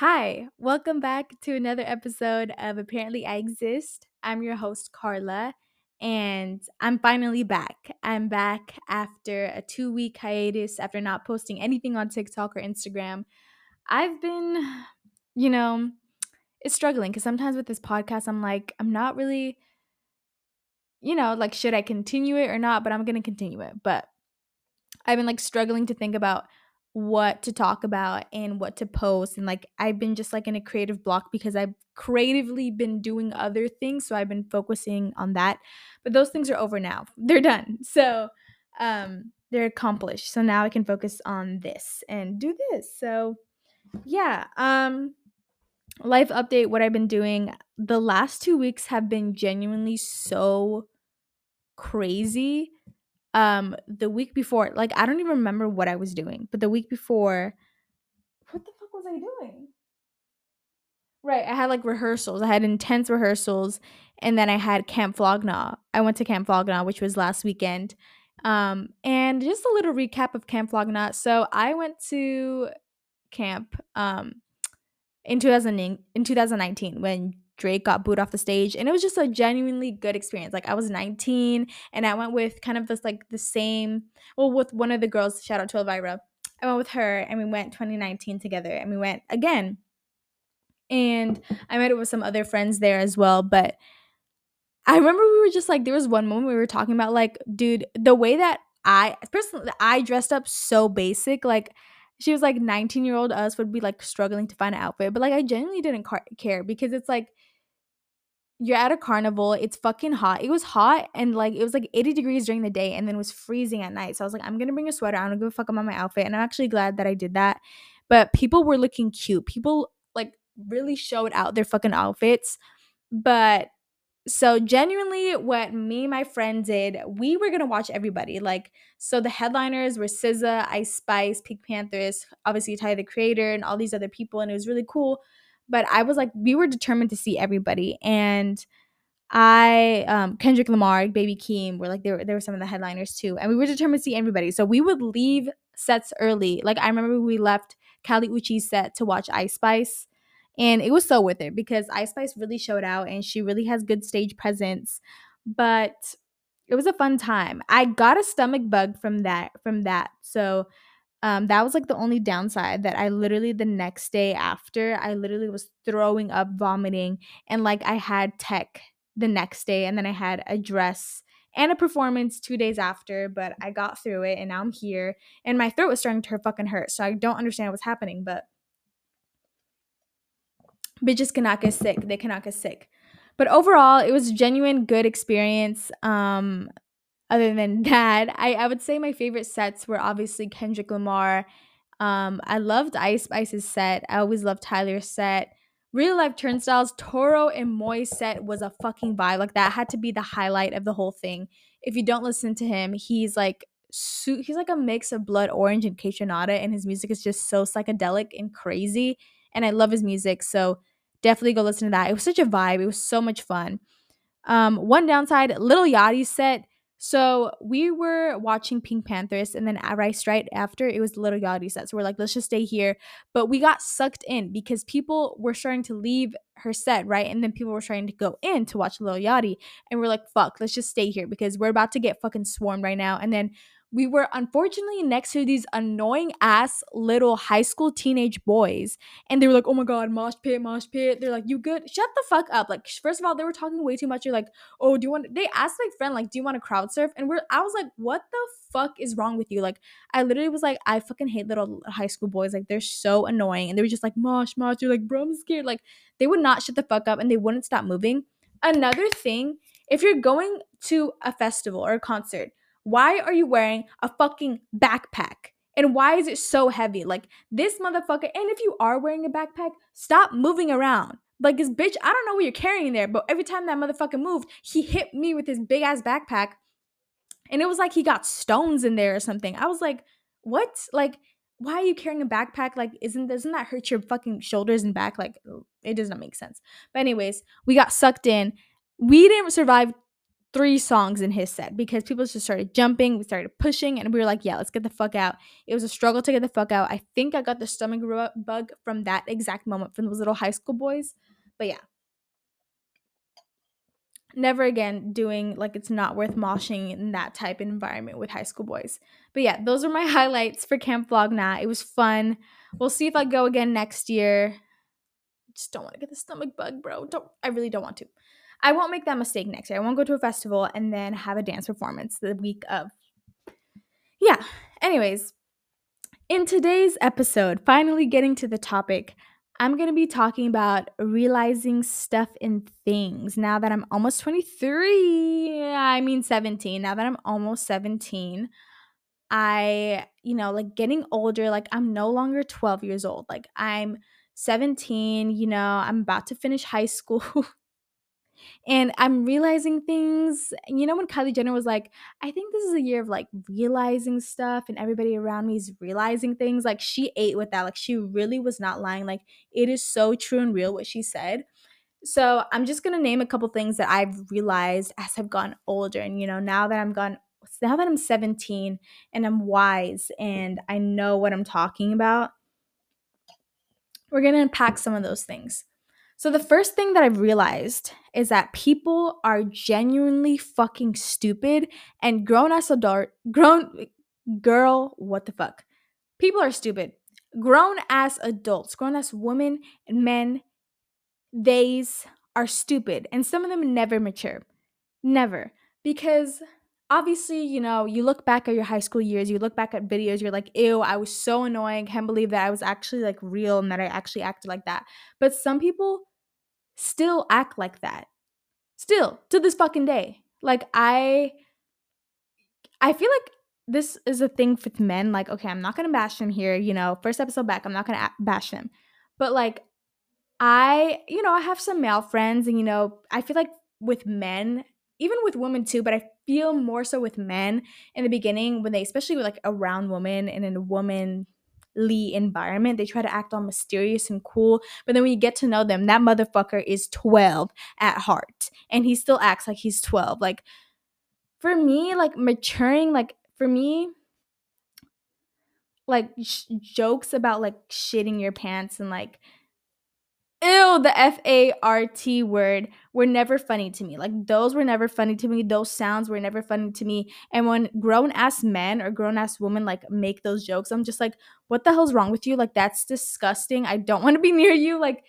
Hi, welcome back to another episode of Apparently I Exist. I'm your host, Karla, and I'm finally back. I'm back after a two week hiatus after not posting anything on TikTok or Instagram. I've been, you know, it's struggling because sometimes with this podcast, I'm like, I'm not really, you know, like, should I continue it or not? But I'm going to continue it. But I've been like struggling to think about what to talk about and what to post and like I've been just like in a creative block because I've creatively been doing other things so I've been focusing on that but those things are over now. They're done. So um they're accomplished. So now I can focus on this and do this. So yeah um life update what I've been doing the last 2 weeks have been genuinely so crazy um the week before like i don't even remember what i was doing but the week before what the fuck was i doing? Right i had like rehearsals. I had intense rehearsals and then i had camp Flog Gnaw i went to camp Flog Gnaw which was last weekend. Um and just a little recap of camp Flog Gnaw so i went to camp um in 2000 in 2019 when Drake got booed off the stage and it was just a genuinely good experience. Like I was 19 and I went with kind of this like the same well with one of the girls, shout out to Elvira. I went with her and we went 2019 together and we went again. And I met up with some other friends there as well, but I remember we were just like there was one moment we were talking about like dude, the way that I personally I dressed up so basic like she was like 19 year old us would be like struggling to find an outfit but like i genuinely didn't car- care because it's like you're at a carnival. It's fucking hot. It was hot and like it was like 80 degrees during the day and then was freezing at night. So I was like, I'm gonna bring a sweater. I don't give a fuck about my outfit. And I'm actually glad that I did that. But people were looking cute. People like really showed out their fucking outfits. But so genuinely what me and my friend did, we were gonna watch everybody. Like, so the headliners were SZA, Ice Spice, PinkPantheress, obviously Ty the Creator, and all these other people, and it was really cool but I was like, we were determined to see everybody. And I, um, Kendrick Lamar, Baby Keem were like, there were, there were some of the headliners too. And we were determined to see everybody. So we would leave sets early. Like I remember we left Kali Uchis set to watch Ice Spice. And it was so worth it because Ice Spice really showed out and she really has good stage presence. But it was a fun time. I got a stomach bug from that from that. So um, that was like the only downside that I literally the next day after I literally was throwing up, vomiting, and like I had tech the next day, and then I had a dress and a performance two days after, but I got through it and now I'm here and my throat was starting to fucking hurt. So I don't understand what's happening, but bitches cannot get sick. They cannot get sick. But overall, it was a genuine good experience. Um, other than that, I, I would say my favorite sets were obviously Kendrick Lamar. Um, I loved Ice Spice's set. I always loved Tyler's set. Real life turnstiles, Toro y Moi's set was a fucking vibe. Like that had to be the highlight of the whole thing. If you don't listen to him, he's like su- he's like a mix of Blood Orange and Kaytranada, and his music is just so psychedelic and crazy. And I love his music, so definitely go listen to that. It was such a vibe. It was so much fun. Um, one downside, Lil Yachty's set so we were watching PinkPantheress, and then right after it was the Lil Yachty set. So we're like, let's just stay here. But we got sucked in because people were starting to leave her set, right? And then people were trying to go in to watch Lil Yachty, and we're like, fuck, let's just stay here because we're about to get fucking swarmed right now. And then we were unfortunately next to these annoying ass little high school teenage boys and they were like oh my god mosh pit mosh pit. They're like you good? Shut the fuck up. Like first of all they were talking way too much. You're like oh do you want they asked my friend like do you want to crowd surf? And we're i was like what the fuck is wrong with you? Like i literally was like i fucking hate little high school boys. Like they're so annoying. And they were just like mosh mosh. You're like bro i'm scared. Like they would not shut the fuck up and they wouldn't stop moving. Another thing if you're going to a festival or a concert why are you wearing a fucking backpack? And why is it so heavy? Like this motherfucker, and if you are wearing a backpack, stop moving around. Like this bitch, I don't know what you're carrying there, but every time that motherfucker moved, he hit me with his big ass backpack. And it was like he got stones in there or something. I was like, what? Like, why are you carrying a backpack? Like, isn't doesn't that hurt your fucking shoulders and back? Like, it does not make sense. But anyways, we got sucked in. We didn't survive three songs in his set because people just started jumping, we started pushing, and we were like, yeah, let's get the fuck out. It was a struggle to get the fuck out. I think I got the stomach bug from that exact moment from those little high school boys. But yeah. Never again doing like it's not worth moshing in that type of environment with high school boys. But yeah, those are my highlights for Camp Flog Gnaw. It was fun. We'll see if I go again next year. I just don't want to get the stomach bug, bro. Don't I really don't want to. I won't make that mistake next year. I won't go to a festival and then have a dance performance the week of. Yeah. Anyways, in today's episode, finally getting to the topic, I'm going to be talking about realizing stuff in things now that I'm almost 23. I mean 17. Now that I'm almost 17, I, you know, like getting older, like I'm no longer 12 years old. Like I'm 17, you know, I'm about to finish high school. And I'm realizing things. You know, when Kylie Jenner was like, I think this is a year of like realizing stuff, and everybody around me is realizing things. Like, she ate with that. Like, she really was not lying. Like, it is so true and real what she said. So, I'm just gonna name a couple things that I've realized as I've gotten older. And, you know, now that I'm gone, now that I'm 17 and I'm wise and I know what I'm talking about, we're gonna unpack some of those things. So the first thing that I've realized is that people are genuinely fucking stupid and grown ass adult grown girl, what the fuck? People are stupid. Grown ass adults, grown ass women and men, theys are stupid. And some of them never mature. Never. Because obviously, you know, you look back at your high school years, you look back at videos, you're like, ew, I was so annoying. Can't believe that I was actually like real and that I actually acted like that. But some people still act like that. Still, to this fucking day. Like I I feel like this is a thing with men like okay, I'm not going to bash him here, you know, first episode back, I'm not going to bash him. But like I, you know, I have some male friends and you know, I feel like with men, even with women too, but I feel more so with men in the beginning when they especially with like around women and in a woman environment. They try to act all mysterious and cool, but then when you get to know them, that motherfucker is 12 at heart and he still acts like he's 12. Like for me, like maturing, like for me, like sh- jokes about like shitting your pants and like ew, the F A R T word were never funny to me. Like those were never funny to me. Those sounds were never funny to me. And when grown ass men or grown ass women like make those jokes, I'm just like, what the hell's wrong with you? Like that's disgusting. I don't want to be near you. Like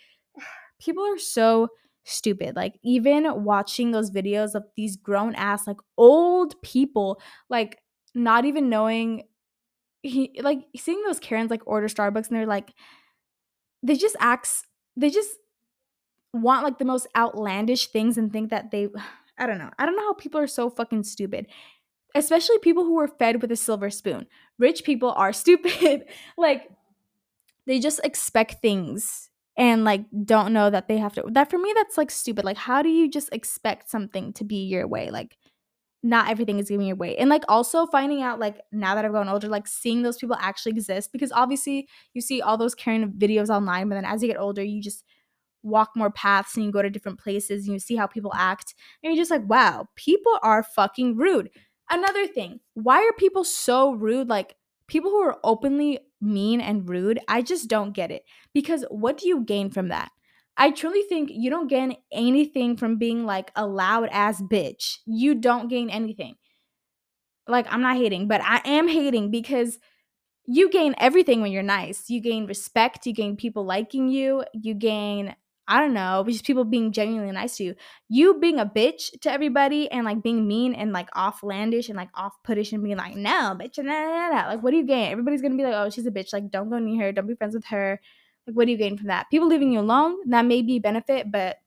people are so stupid. Like even watching those videos of these grown ass like old people like not even knowing he like seeing those Karens like order Starbucks and they're like they just acts they just want like the most outlandish things and think that they I don't know. I don't know how people are so fucking stupid. Especially people who were fed with a silver spoon. Rich people are stupid. like they just expect things and like don't know that they have to that for me that's like stupid. Like how do you just expect something to be your way? Like not everything is giving away. And like also finding out like now that I've grown older, like seeing those people actually exist because obviously you see all those Karen videos online, but then as you get older, you just walk more paths and you go to different places and you see how people act. And you're just like, wow, people are fucking rude. Another thing, why are people so rude? Like people who are openly mean and rude, I just don't get it. Because what do you gain from that? I truly think you don't gain anything from being like a loud ass bitch. You don't gain anything. Like, I'm not hating, but I am hating because you gain everything when you're nice. You gain respect, you gain people liking you, you gain, I don't know, just people being genuinely nice to you. You being a bitch to everybody and like being mean and like offlandish and like off puttish and being like, no, bitch, nah, nah, nah. like, what do you gain? Everybody's gonna be like, oh, she's a bitch. Like, don't go near her, don't be friends with her what do you gain from that? People leaving you alone, that may be a benefit, but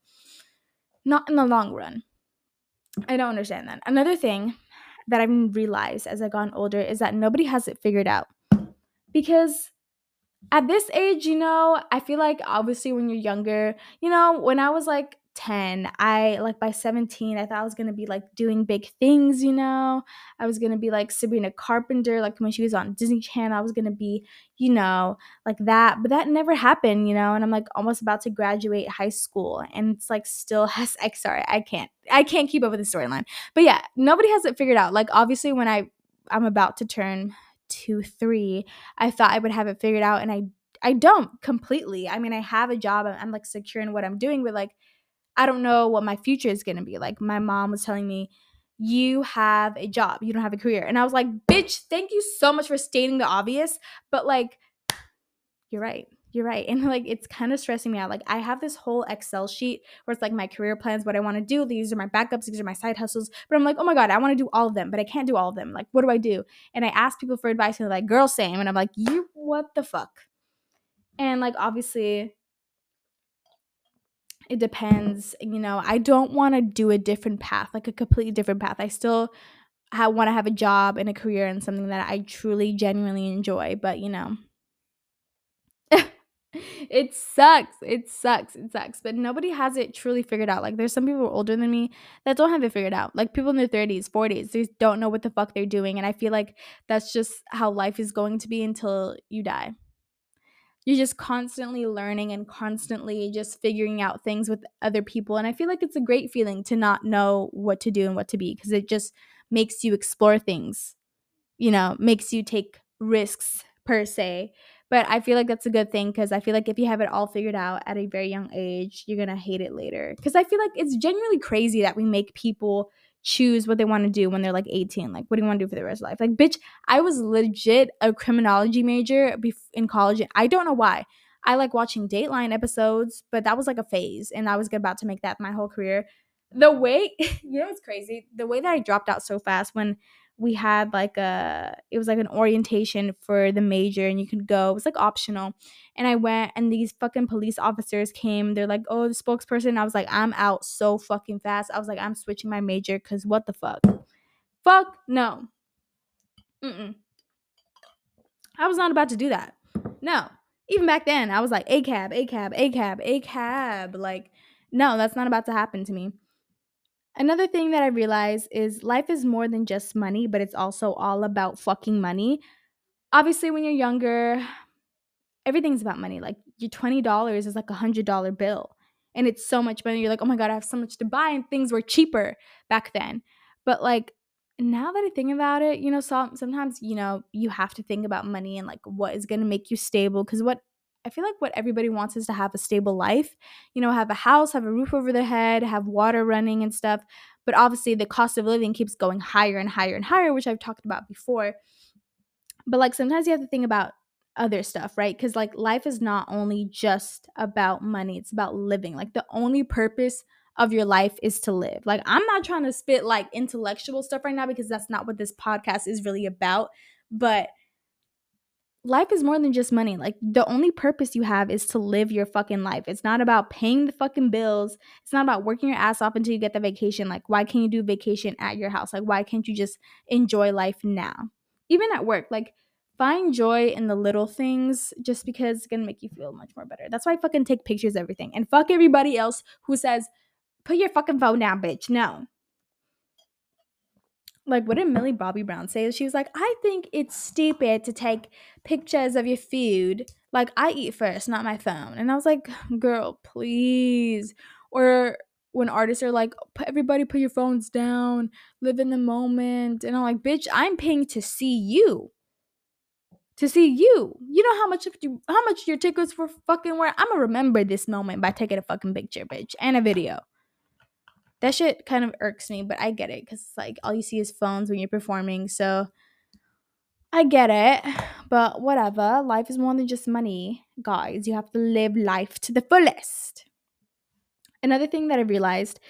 not in the long run. I don't understand that. Another thing that I've realized as I've gotten older is that nobody has it figured out. Because at this age, you know, I feel like obviously when you're younger, you know, when I was like 10 i like by 17 i thought i was gonna be like doing big things you know i was gonna be like sabrina carpenter like when she was on disney channel i was gonna be you know like that but that never happened you know and i'm like almost about to graduate high school and it's like still has like sorry i can't i can't keep up with the storyline but yeah nobody has it figured out like obviously when i i'm about to turn two three i thought i would have it figured out and i I don't completely. I mean, I have a job. I'm, I'm like secure in what I'm doing, but like I don't know what my future is going to be. Like my mom was telling me, you have a job, you don't have a career. And I was like, bitch, thank you so much for stating the obvious, but like you're right. You're right. And like it's kind of stressing me out. Like I have this whole Excel sheet where it's like my career plans, what I want to do. These are my backups, these are my side hustles. But I'm like, oh my God, I want to do all of them, but I can't do all of them. Like, what do I do? And I ask people for advice and they're like, girl, same. And I'm like, you what the fuck? And like obviously it depends you know i don't want to do a different path like a completely different path. I still want to have a job and a career and something that i truly genuinely enjoy but you know. It sucks it sucks it sucks but nobody has it truly figured out. Like there's some people older than me that don't have it figured out. Like people in their 30s 40s they don't know what the fuck they're doing and i feel like that's just how life is going to be until you die you're just constantly learning and constantly just figuring out things with other people. And I feel like it's a great feeling to not know what to do and what to be because it just makes you explore things, you know, makes you take risks per se. But I feel like that's a good thing because I feel like if you have it all figured out at a very young age, you're going to hate it later. Because I feel like it's genuinely crazy that we make people choose what they want to do when they're like 18. Like, what do you want to do for the rest of life? Like, bitch, I was legit a criminology major in college. I don't know why. I like watching Dateline episodes, but that was like a phase, and I was about to make that my whole career. The way, you know, it's crazy. The way that I dropped out so fast when we had like a it was like an orientation for the major and you could go it was like optional. And i went and these fucking police officers came they're like oh the spokesperson i was like i'm out so fucking fast. I was like i'm switching my major because what the fuck? Fuck no. Mm-mm. i was not about to do that. No. Even back then i was like a cab a cab a cab a cab like no that's not about to happen to me Another thing that I realize is life is more than just money, but it's also all about fucking money. Obviously, when you're younger, everything's about money. Like your $20 is like a $100 bill. And it's so much money. You're like, oh my God, I have so much to buy. And things were cheaper back then. But like now that I think about it, you know, so, sometimes, you know, you have to think about money and like what is going to make you stable. Because what I feel like what everybody wants is to have a stable life, you know, have a house, have a roof over their head, have water running and stuff. But obviously, the cost of living keeps going higher and higher and higher, which I've talked about before. But like sometimes you have to think about other stuff, right? Because like life is not only just about money, it's about living. Like the only purpose of your life is to live. Like I'm not trying to spit like intellectual stuff right now because that's not what this podcast is really about. But life is more than just money. Like the only purpose you have is to live your fucking life. It's not about paying the fucking bills. It's not about working your ass off until you get the vacation. Like why can't you do vacation at your house? Like why can't you just enjoy life now? Even at work, like find joy in the little things just because it's gonna make you feel much more better. That's why I fucking take pictures of everything. And fuck everybody else who says, put your fucking phone down, bitch. No like what did Millie Bobby Brown say? She was like, I think it's stupid to take pictures of your food. Like I eat first, not my phone. And I was like, girl, please. Or when artists are like, everybody put your phones down, live in the moment. And I'm like, bitch, I'm paying to see you. To see you. You know how much you how much your tickets were fucking worth? I'ma remember this moment by taking a fucking picture, bitch, and a video that shit kind of irks me, but I get it because it's like all you see is phones when you're performing. So I get it, but whatever. Life is more than just money, guys. You have to live life to the fullest. Another thing that I realized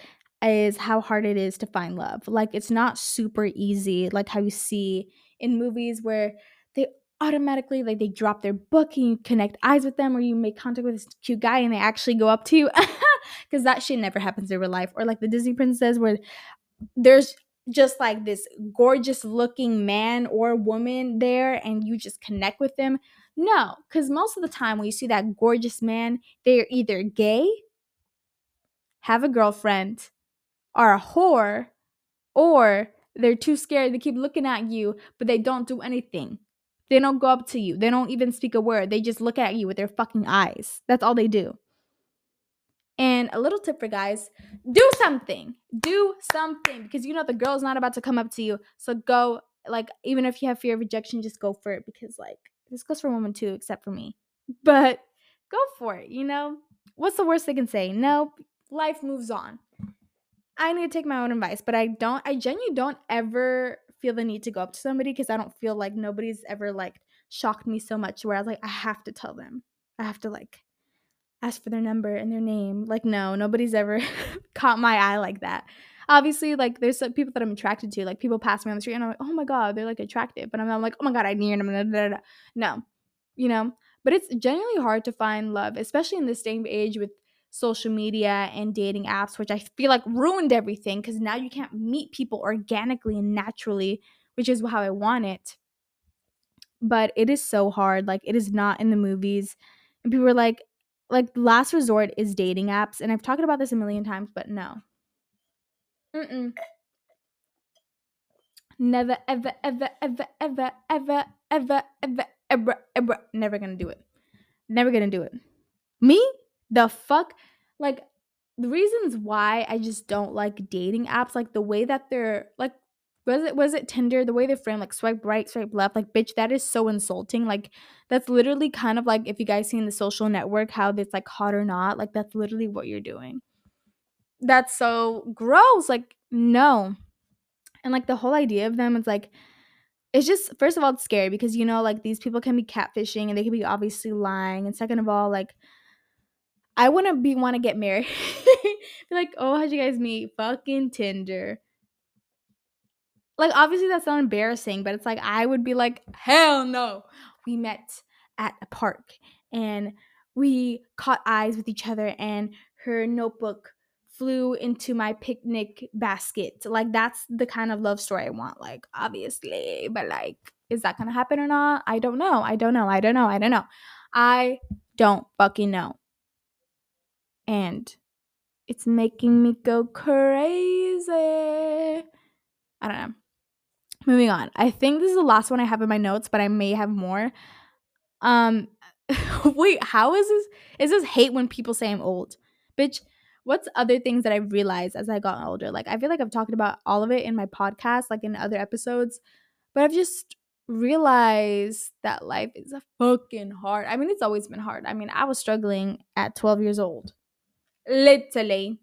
is how hard it is to find love. Like, it's not super easy, like how you see in movies where they automatically like they drop their book and you connect eyes with them or you make contact with this cute guy and they actually go up to you because that shit never happens in real life. Or like the Disney princess where there's just like this gorgeous looking man or woman there and you just connect with them. No, because most of the time when you see that gorgeous man, they're either gay, have a girlfriend, are a whore, or they're too scared. They keep looking at you, but they don't do anything. They don't go up to you. They don't even speak a word. They just look at you with their fucking eyes. That's all they do. And a little tip for guys do something. Do something because you know the girl's not about to come up to you. So go, like, even if you have fear of rejection, just go for it because, like, this goes for women too, except for me. But go for it, you know? What's the worst they can say? No, life moves on. I need to take my own advice, but I don't, I genuinely don't ever feel the need to go up to somebody because I don't feel like nobody's ever like shocked me so much where I was like, I have to tell them. I have to like ask for their number and their name. Like, no, nobody's ever caught my eye like that. Obviously, like, there's some people that I'm attracted to. Like, people pass me on the street and I'm like, oh my God, they're like attractive. But I'm, I'm like, oh my God, I need them. No, you know? But it's genuinely hard to find love, especially in this day and age with social media and dating apps, which I feel like ruined everything because now you can't meet people organically and naturally, which is how I want it. But it is so hard. Like, it is not in the movies. And people are like, like last resort is dating apps and i've talked about this a million times but no. Mm-mm. never ever ever ever ever ever ever ever ever ever never gonna do it. Never gonna do it. Me? The fuck? Like the reasons why i just don't like dating apps like the way that they're like was it was it Tinder? The way they frame like swipe right, swipe left, like bitch, that is so insulting. Like that's literally kind of like if you guys seen the social network, how it's like hot or not, like that's literally what you're doing. That's so gross. Like, no. And like the whole idea of them is like it's just first of all, it's scary because you know, like these people can be catfishing and they can be obviously lying. And second of all, like I wouldn't be want to get married. like, oh, how'd you guys meet? Fucking Tinder like obviously that's not embarrassing, but it's like I would be like, hell no. We met at a park and we caught eyes with each other and her notebook flew into my picnic basket. Like that's the kind of love story I want, like obviously. But like, is that gonna happen or not? I don't know. I don't know. I don't know. I don't know. I don't fucking know. And it's making me go crazy. I don't know. Moving on. I think this is the last one I have in my notes, but I may have more. Um wait, how is this is this hate when people say I'm old? Bitch, what's other things that I've realized as I got older? Like I feel like I've talked about all of it in my podcast, like in other episodes, but I've just realized that life is a fucking hard. I mean, it's always been hard. I mean, I was struggling at 12 years old. Literally.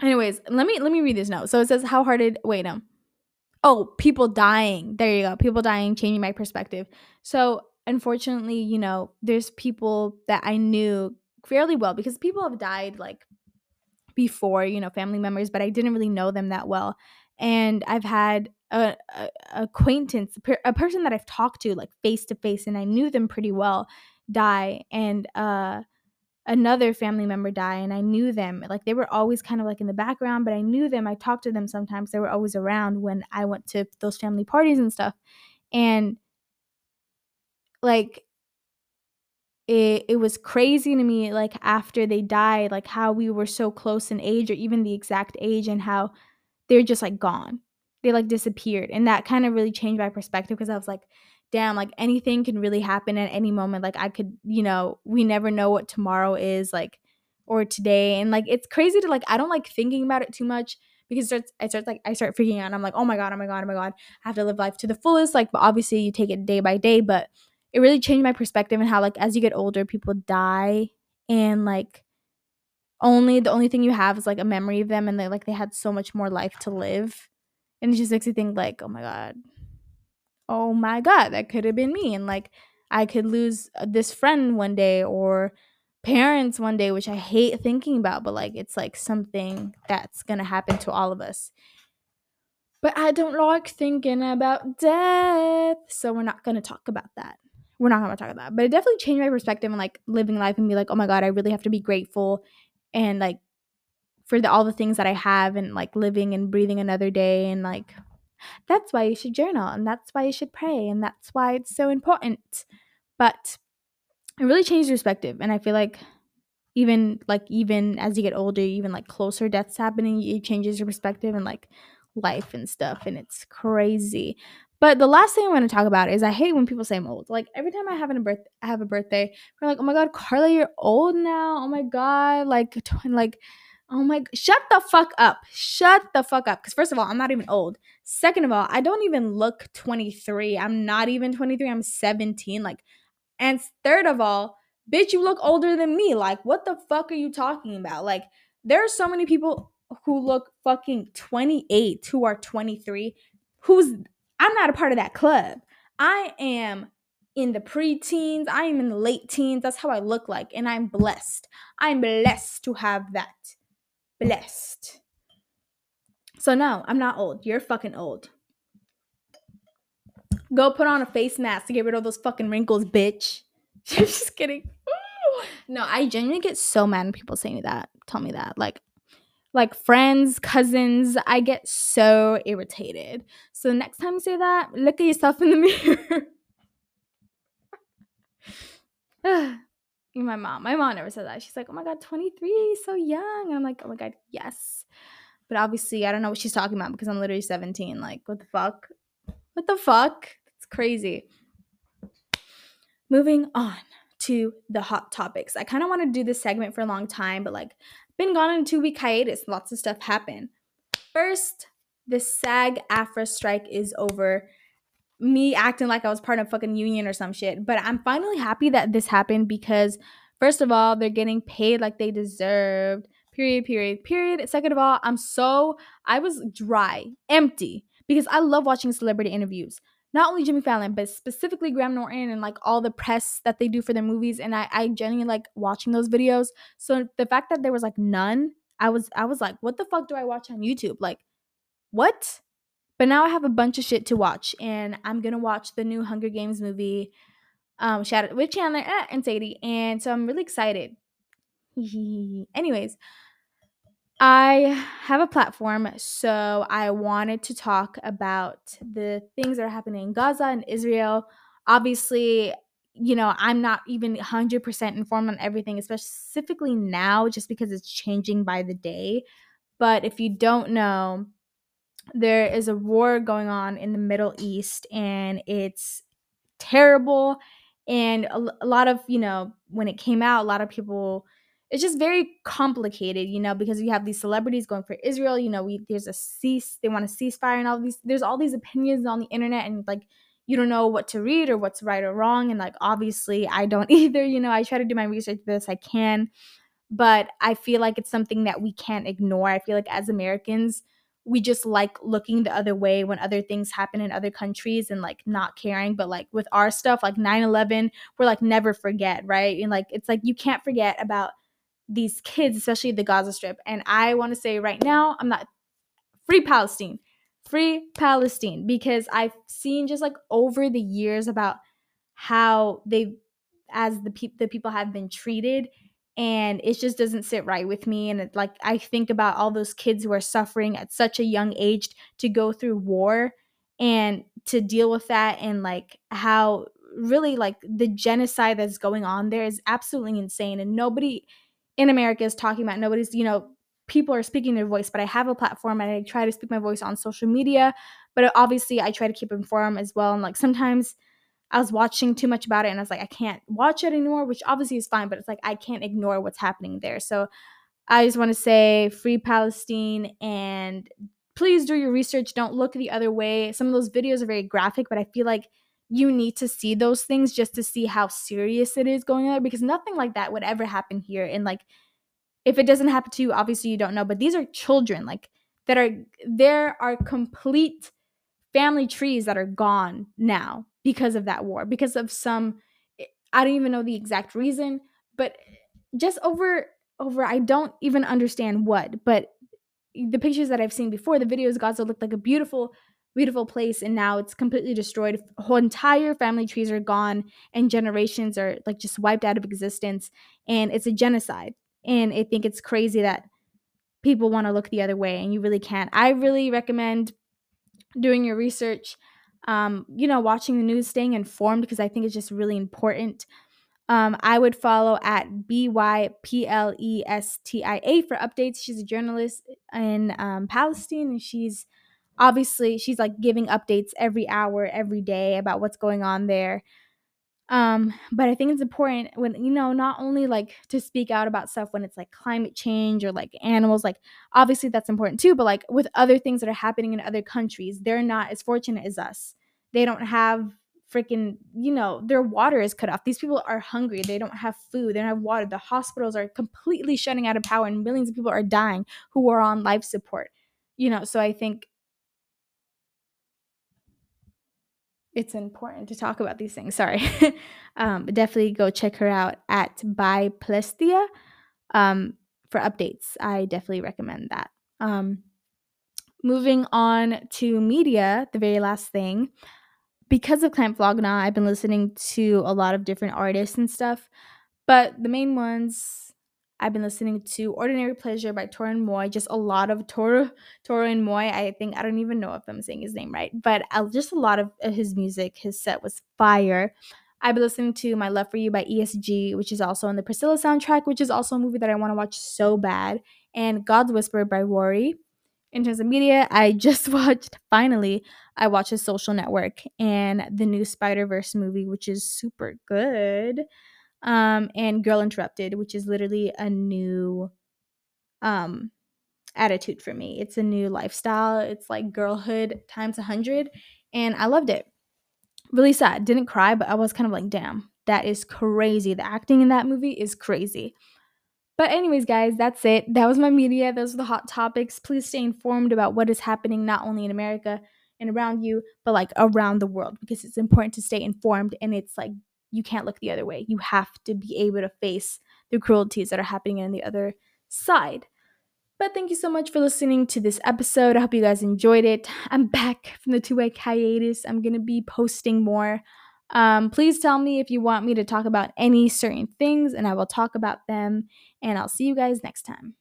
Anyways, let me let me read this note. So it says how hard it wait no. Oh, people dying. There you go. People dying, changing my perspective. So unfortunately, you know, there's people that I knew fairly well because people have died like before, you know, family members, but I didn't really know them that well. And I've had a, a acquaintance, a person that I've talked to like face to face, and I knew them pretty well, die. And uh, another family member die and I knew them. Like they were always kind of like in the background, but I knew them. I talked to them sometimes. They were always around when I went to those family parties and stuff. And like it it was crazy to me like after they died, like how we were so close in age or even the exact age and how they're just like gone. They like disappeared. And that kind of really changed my perspective because I was like damn, like anything can really happen at any moment. Like I could, you know, we never know what tomorrow is like or today. And like it's crazy to like I don't like thinking about it too much because it starts I start like I start freaking out. I'm like, oh my god, oh my god, oh my god. I have to live life to the fullest. Like but obviously you take it day by day, but it really changed my perspective and how like as you get older, people die and like only the only thing you have is like a memory of them and they like they had so much more life to live. And it just makes you think like, oh my god, oh my god that could have been me. And like i could lose uh, this friend one day or parents one day which i hate thinking about but like it's like something that's gonna happen to all of us. But i don't like thinking about death so we're not gonna talk about that. We're not gonna talk about that. But it definitely changed my perspective and like living life and be like oh my god i really have to be grateful and like for the, all the things that i have and like living and breathing another day and like that's why you should journal and that's why you should pray and that's why it's so important. But it really changed perspective. And I feel like even like even as you get older even like closer deaths happening it changes your perspective and like life and stuff and it's crazy but the last thing i want to talk about is i hate when people say i'm old like every time i have a birth i have a birthday we're like oh my god karla you're old now oh my god like like oh my shut the fuck up shut the fuck up because first of all i'm not even old second of all i don't even look 23 i'm not even 23 i'm 17 like and third of all bitch, you look older than me. Like, what the fuck are you talking about? Like, there are so many people who look fucking 28 who are 23 who's I'm not a part of that club. I am in the preteens, I am in the late teens. That's how I look like and I'm blessed. I'm blessed to have that. Blessed. So no, I'm not old. You're fucking old. Go put on a face mask to get rid of those fucking wrinkles, bitch. Just kidding. no, I genuinely get so mad when people say me that. Tell me that. Like like friends, cousins, I get so irritated. So next time you say that, look at yourself in the mirror. my mom. My mom never said that. She's like, "Oh my god, 23, so young." And I'm like, "Oh my god, yes." But obviously, I don't know what she's talking about because I'm literally 17. Like, what the fuck? What the fuck? It's crazy. Moving on to the hot topics. I kind of want to do this segment for a long time, but like been gone on a two week hiatus. Lots of stuff happened. First, the SAG AFTRA strike is over. Me acting like I was part of fucking union or some shit. But I'm finally happy that this happened because first of all, they're getting paid like they deserved. Period, period, period. Second of all, I'm so I was dry, empty because I love watching celebrity interviews not only Jimmy Fallon, but specifically Graham Norton and like all the press that they do for their movies. And I, I genuinely like watching those videos. So the fact that there was like none, I was I was like, what the fuck do I watch on YouTube? Like, what? But now I have a bunch of shit to watch, and I'm gonna watch the new Hunger Games movie, um, shout with Chandler eh, and Sadie, and so I'm really excited. Anyways, I have a platform, so I wanted to talk about the things that are happening in Gaza and Israel. Obviously, you know, I'm not even 100% informed on everything, specifically now, just because it's changing by the day. But if you don't know, there is a war going on in the Middle East, and it's terrible. And a, a lot of, you know, when it came out, a lot of people it's just very complicated, you know, because you have these celebrities going for Israel, you know, we there's a cease, they want a ceasefire and all these there's all these opinions on the internet and like you don't know what to read or what's right or wrong and like obviously I don't either, you know, I try to do my research best I can, but I feel like it's something that we can't ignore. I feel like as Americans, we just like looking the other way when other things happen in other countries and like not caring but like with our stuff like 9-11 we're like never forget right and like it's like you can't forget about these kids, especially the Gaza Strip. And I want to say right now, I'm not free Palestine, free Palestine, because I've seen just like over the years about how they, as the people, the people have been treated, and it just doesn't sit right with me. And it, like I think about all those kids who are suffering at such a young age to go through war and to deal with that, and like how really like the genocide that's going on there is absolutely insane, and nobody in America is talking about. Nobody's, you know, people are speaking their voice, but I have a platform and I try to speak my voice on social media. But obviously, I try to keep informed as well. And like sometimes I was watching too much about it and I was like, I can't watch it anymore, which obviously is fine, but it's like I can't ignore what's happening there. So I just want to say free Palestine and please do your research. Don't look the other way. Some of those videos are very graphic, but I feel like you need to see those things just to see how serious it is going on because nothing like that would ever happen here and like if it doesn't happen to you obviously you don't know but these are children like that are there are complete family trees that are gone now because of that war because of some eh, i don't even know the exact reason but just over over i don't even understand what but the pictures that i've seen before the videos gaza looked like a beautiful beautiful place and now it's completely destroyed. Whole entire family trees are gone and generations are like just wiped out of existence and it's a genocide and i think it's crazy that people want to look the other way and you really can't. I really recommend doing your research um, you know watching the news staying informed because i think it's just really important Um, I would follow at B Y P L E S T I A for updates. She's a journalist in um, Palestine, and she's obviously she's like giving updates every hour, every day about what's going on there. Um, but I think it's important when you know not only like to speak out about stuff when it's like climate change or like animals, like obviously that's important too, but like with other things that are happening in other countries, they're not as fortunate as us. They don't have freaking, you know, their water is cut off. These people are hungry. They don't have food. They don't have water. The hospitals are completely shutting out of power and millions of people are dying who are on life support. You know, so I think it's important to talk about these things. Sorry. um, definitely go check her out at by Plestia um, for updates. I definitely recommend that. Um, moving on to media, the very last thing. Because of Camp Flog Gnaw, I've been listening to a lot of different artists and stuff, but the main ones I've been listening to Ordinary Pleasure by Toro y Moi, just a lot of Tor Toro y Moi. I think I don't even know if I'm saying his name right, but uh, just a lot of his music. His set was fire. I've been listening to My Love for You by ESG, which is also on the Priscilla soundtrack, which is also a movie that I want to watch so bad, and God's Whisper by Raury. In terms of media, I just watched finally. I watched The Social Network and the new Spider Verse movie, which is super good um, and Girl Interrupted, which is literally a new um, attitude for me. It's a new lifestyle. It's like girlhood times a hundred, and I loved it. Really sad. Didn't cry, but I was kind of like, damn, that is crazy. The acting in that movie is crazy. But, anyways, guys, that's it. That was my media. Those are the hot topics. Please stay informed about what is happening not only in America and around you, but like around the world because it's important to stay informed and it's like you can't look the other way. You have to be able to face the cruelties that are happening on the other side. But thank you so much for listening to this episode. I hope you guys enjoyed it. I'm back from the two week hiatus. I'm going to be posting more. Um, please tell me if you want me to talk about any certain things, and I will talk about them. And I'll see you guys next time.